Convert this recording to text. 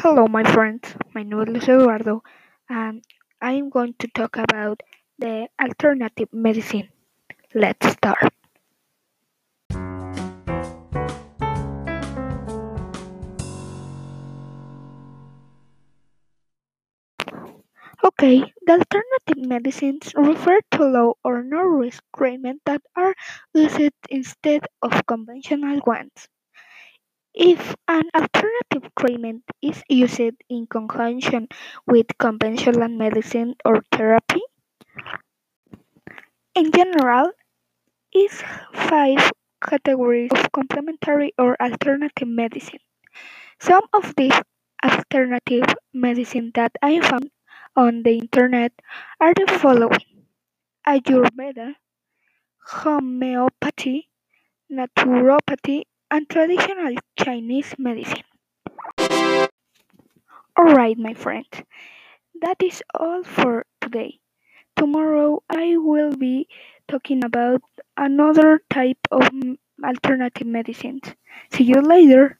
Hello, my friends. My name is Eduardo, and I am going to talk about the alternative medicine. Let's start. Okay, the alternative medicines refer to low or no risk treatments that are used instead of conventional ones. If an alternative treatment is used in conjunction with conventional medicine or therapy, in general, is five categories of complementary or alternative medicine. Some of these alternative medicine that I found on the internet are the following: Ayurveda, homeopathy, naturopathy, and traditional Chinese medicine. Alright, my friend, that is all for today. Tomorrow I will be talking about another type of alternative medicines. See you later.